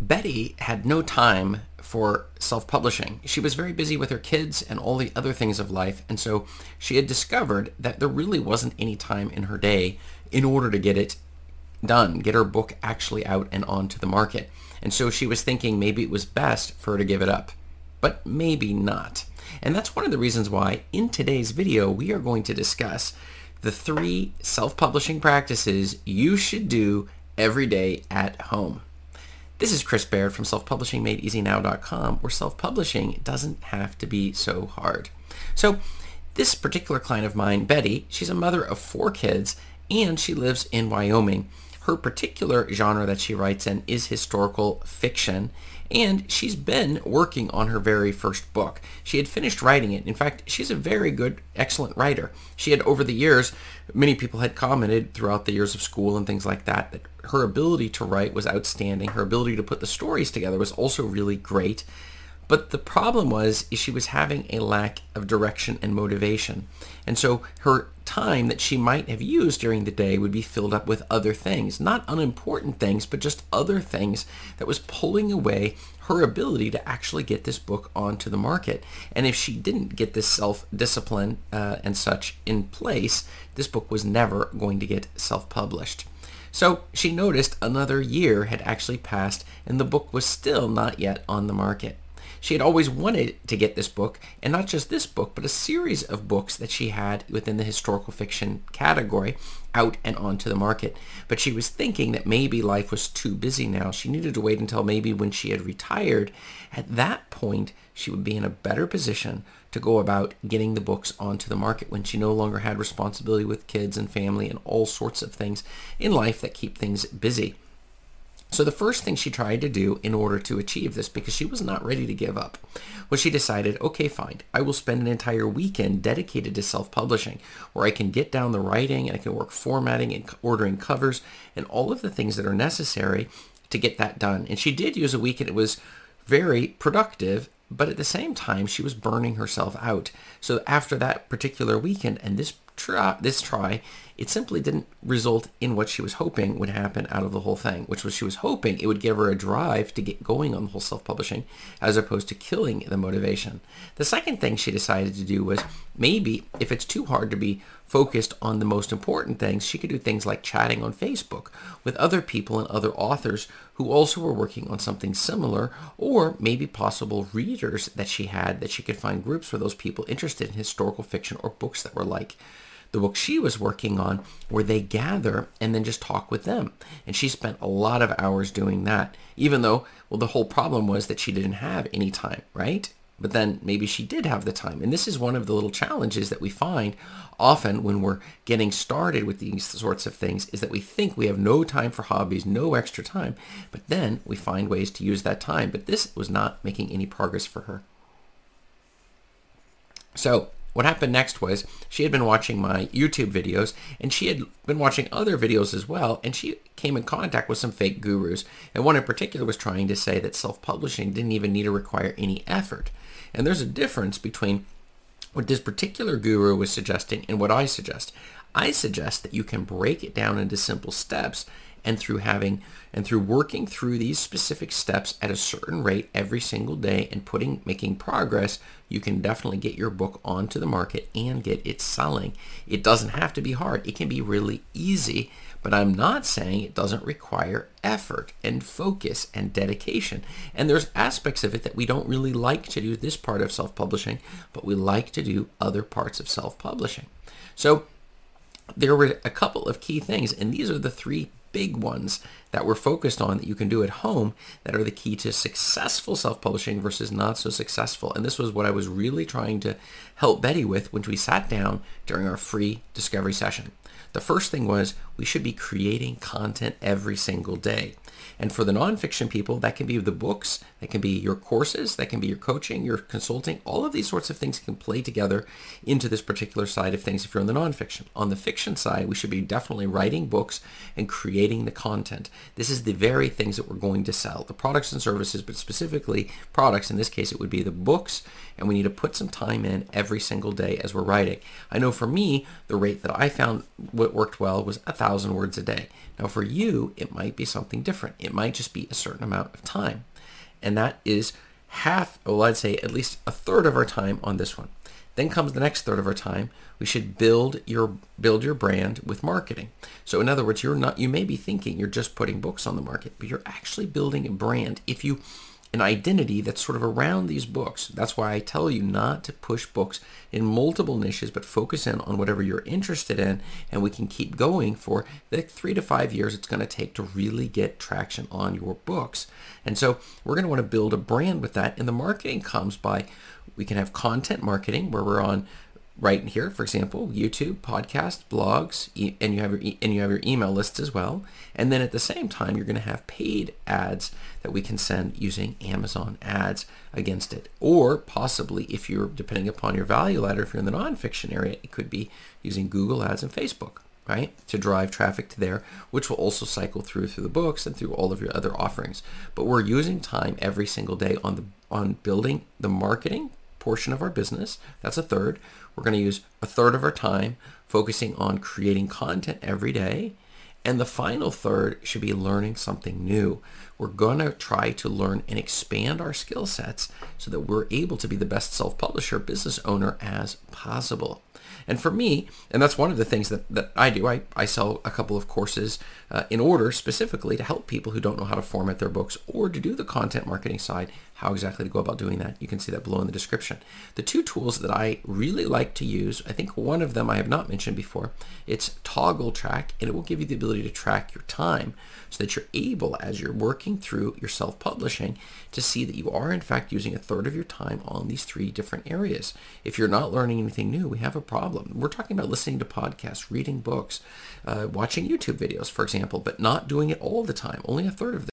Betty had no time for self-publishing. She was very busy with her kids and all the other things of life, and so she had discovered that there really wasn't any time in her day in order to get it done, get her book actually out and onto the market. And so she was thinking maybe it was best for her to give it up, but maybe not. And that's one of the reasons why in today's video we are going to discuss the three self-publishing practices you should do every day at home. This is Chris Baird from selfpublishingmadeeasynow.com where self-publishing doesn't have to be so hard. So this particular client of mine, Betty, she's a mother of four kids and she lives in Wyoming. Her particular genre that she writes in is historical fiction and she's been working on her very first book. She had finished writing it. In fact, she's a very good, excellent writer. She had, over the years, many people had commented throughout the years of school and things like that, that her ability to write was outstanding. Her ability to put the stories together was also really great. But the problem was she was having a lack of direction and motivation. And so her time that she might have used during the day would be filled up with other things, not unimportant things, but just other things that was pulling away her ability to actually get this book onto the market. And if she didn't get this self-discipline uh, and such in place, this book was never going to get self-published. So she noticed another year had actually passed and the book was still not yet on the market. She had always wanted to get this book, and not just this book, but a series of books that she had within the historical fiction category out and onto the market. But she was thinking that maybe life was too busy now. She needed to wait until maybe when she had retired. At that point, she would be in a better position to go about getting the books onto the market when she no longer had responsibility with kids and family and all sorts of things in life that keep things busy. So the first thing she tried to do in order to achieve this, because she was not ready to give up, was she decided, okay, fine, I will spend an entire weekend dedicated to self-publishing, where I can get down the writing, and I can work formatting and ordering covers, and all of the things that are necessary to get that done. And she did use a weekend. It was very productive, but at the same time, she was burning herself out. So after that particular weekend, and this try, this try, it simply didn't result in what she was hoping would happen out of the whole thing, which was she was hoping it would give her a drive to get going on the whole self-publishing as opposed to killing the motivation. The second thing she decided to do was maybe if it's too hard to be focused on the most important things, she could do things like chatting on Facebook with other people and other authors who also were working on something similar or maybe possible readers that she had that she could find groups for those people interested in historical fiction or books that were like the book she was working on where they gather and then just talk with them. And she spent a lot of hours doing that, even though, well, the whole problem was that she didn't have any time, right? But then maybe she did have the time. And this is one of the little challenges that we find often when we're getting started with these sorts of things is that we think we have no time for hobbies, no extra time, but then we find ways to use that time. But this was not making any progress for her. So what happened next was she had been watching my YouTube videos and she had been watching other videos as well and she came in contact with some fake gurus and one in particular was trying to say that self-publishing didn't even need to require any effort. And there's a difference between what this particular guru was suggesting and what I suggest. I suggest that you can break it down into simple steps and through having and through working through these specific steps at a certain rate every single day and putting making progress you can definitely get your book onto the market and get it selling it doesn't have to be hard it can be really easy but I'm not saying it doesn't require effort and focus and dedication. And there's aspects of it that we don't really like to do this part of self-publishing, but we like to do other parts of self-publishing. So there were a couple of key things, and these are the three big ones that we're focused on that you can do at home that are the key to successful self-publishing versus not so successful. And this was what I was really trying to help Betty with when we sat down during our free discovery session. The first thing was we should be creating content every single day. And for the nonfiction people, that can be the books, that can be your courses, that can be your coaching, your consulting. All of these sorts of things can play together into this particular side of things if you're in the nonfiction. On the fiction side, we should be definitely writing books and creating the content. This is the very things that we're going to sell, the products and services, but specifically products. In this case, it would be the books, and we need to put some time in every single day as we're writing. I know for me, the rate that I found what worked well was a thousand words a day. Now for you, it might be something different. It might just be a certain amount of time. And that is half, well, I'd say at least a third of our time on this one. Then comes the next third of our time. We should build your build your brand with marketing. So in other words, you're not you may be thinking you're just putting books on the market, but you're actually building a brand. If you an identity that's sort of around these books. That's why I tell you not to push books in multiple niches, but focus in on whatever you're interested in, and we can keep going for the three to five years it's going to take to really get traction on your books. And so we're going to want to build a brand with that, and the marketing comes by we can have content marketing where we're on right here, for example, YouTube, podcast, blogs, e- and you have your e- and you have your email lists as well. And then at the same time, you're going to have paid ads that we can send using Amazon ads against it, or possibly if you're depending upon your value ladder, if you're in the nonfiction area, it could be using Google Ads and Facebook. Right, to drive traffic to there, which will also cycle through through the books and through all of your other offerings. But we're using time every single day on the on building the marketing portion of our business. That's a third. We're going to use a third of our time focusing on creating content every day. And the final third should be learning something new. We're going to try to learn and expand our skill sets so that we're able to be the best self-publisher business owner as possible. And for me, and that's one of the things that, that I do, I, I sell a couple of courses uh, in order specifically to help people who don't know how to format their books or to do the content marketing side, how exactly to go about doing that. You can see that below in the description. The two tools that I really like to use, I think one of them I have not mentioned before, it's Toggl Track, and it will give you the ability to track your time so that you're able, as you're working through your self-publishing, to see that you are in fact using a third of your time on these three different areas. If you're not learning anything new, we have a problem. We're talking about listening to podcasts, reading books, uh, watching YouTube videos, for example, but not doing it all the time, only a third of.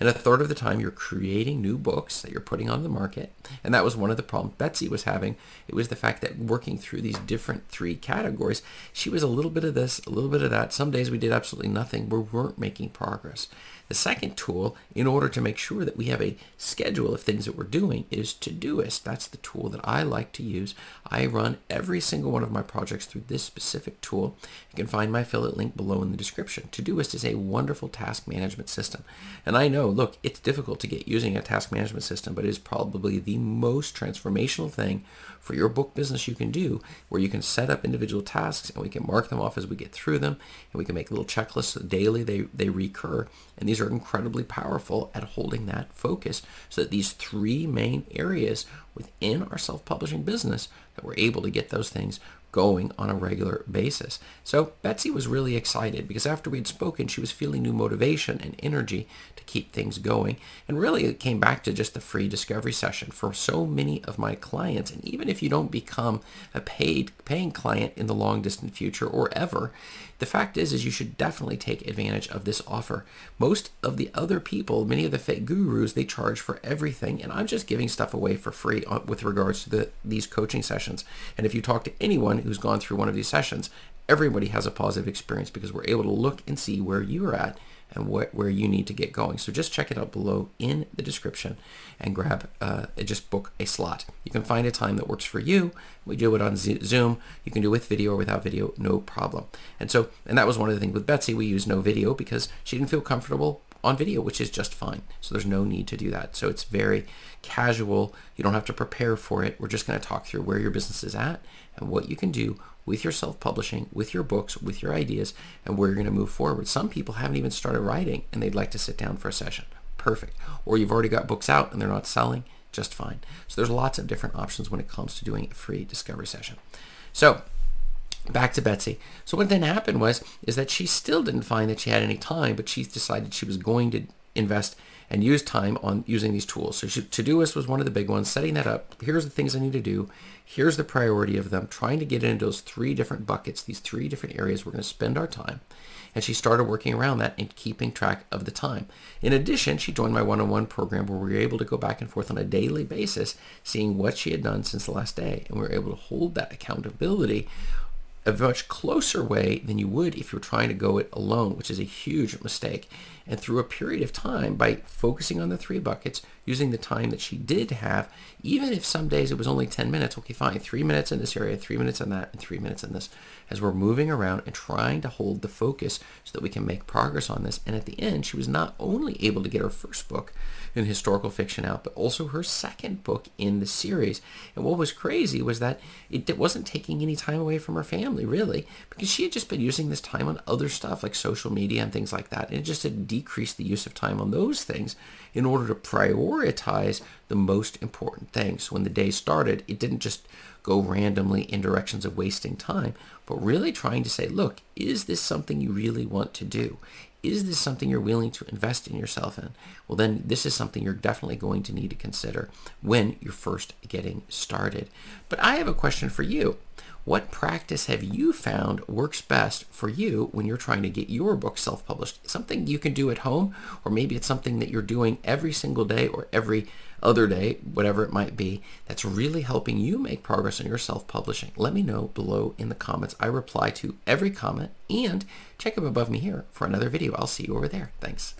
And a third of the time you're creating new books that you're putting on the market. And that was one of the problems Betsy was having. It was the fact that working through these different three categories, she was a little bit of this, a little bit of that. Some days we did absolutely nothing. We weren't making progress. The second tool, in order to make sure that we have a schedule of things that we're doing, is Todoist. That's the tool that I like to use. I run every single one of my projects through this specific tool. You can find my affiliate link below in the description. Todoist is a wonderful task management system. And I know, look, it's difficult to get using a task management system, but it is probably the most transformational thing for your book business you can do where you can set up individual tasks and we can mark them off as we get through them and we can make little checklists daily they, they recur. And these are incredibly powerful at holding that focus so that these three main areas within our self-publishing business that we're able to get those things going on a regular basis. So Betsy was really excited because after we'd spoken, she was feeling new motivation and energy to keep things going. And really it came back to just the free discovery session for so many of my clients. And even if you don't become a paid paying client in the long distant future or ever, the fact is, is you should definitely take advantage of this offer. Most of the other people, many of the fake gurus, they charge for everything. And I'm just giving stuff away for free with regards to the, these coaching sessions. And if you talk to anyone who's gone through one of these sessions, everybody has a positive experience because we're able to look and see where you're at and what, where you need to get going. So just check it out below in the description and grab, uh, just book a slot. You can find a time that works for you. We do it on Zoom. You can do it with video or without video, no problem. And so, and that was one of the things with Betsy. We used no video because she didn't feel comfortable on video, which is just fine. So there's no need to do that. So it's very casual. You don't have to prepare for it. We're just going to talk through where your business is at and what you can do with your self-publishing, with your books, with your ideas, and where you're going to move forward. Some people haven't even started writing and they'd like to sit down for a session. Perfect. Or you've already got books out and they're not selling. Just fine. So there's lots of different options when it comes to doing a free discovery session. So back to Betsy. So what then happened was is that she still didn't find that she had any time, but she decided she was going to invest and use time on using these tools. So Todoist was one of the big ones, setting that up. Here's the things I need to do. Here's the priority of them, trying to get into those three different buckets, these three different areas we're going to spend our time. And she started working around that and keeping track of the time. In addition, she joined my one-on-one program where we were able to go back and forth on a daily basis, seeing what she had done since the last day. And we were able to hold that accountability a much closer way than you would if you were trying to go it alone, which is a huge mistake. And through a period of time, by focusing on the three buckets, using the time that she did have, even if some days it was only 10 minutes, okay, fine, three minutes in this area, three minutes in that, and three minutes in this, as we're moving around and trying to hold the focus so that we can make progress on this. And at the end, she was not only able to get her first book in historical fiction out, but also her second book in the series. And what was crazy was that it wasn't taking any time away from her family, really, because she had just been using this time on other stuff like social media and things like that. And it just had decreased the use of time on those things in order to prioritize the most important things. When the day started, it didn't just go randomly in directions of wasting time, but really trying to say, look, is this something you really want to do? Is this something you're willing to invest in yourself in? Well, then this is something you're definitely going to need to consider when you're first getting started. But I have a question for you. What practice have you found works best for you when you're trying to get your book self-published? Something you can do at home, or maybe it's something that you're doing every single day or every other day, whatever it might be, that's really helping you make progress on your self-publishing. Let me know below in the comments. I reply to every comment and check up above me here for another video. I'll see you over there. Thanks.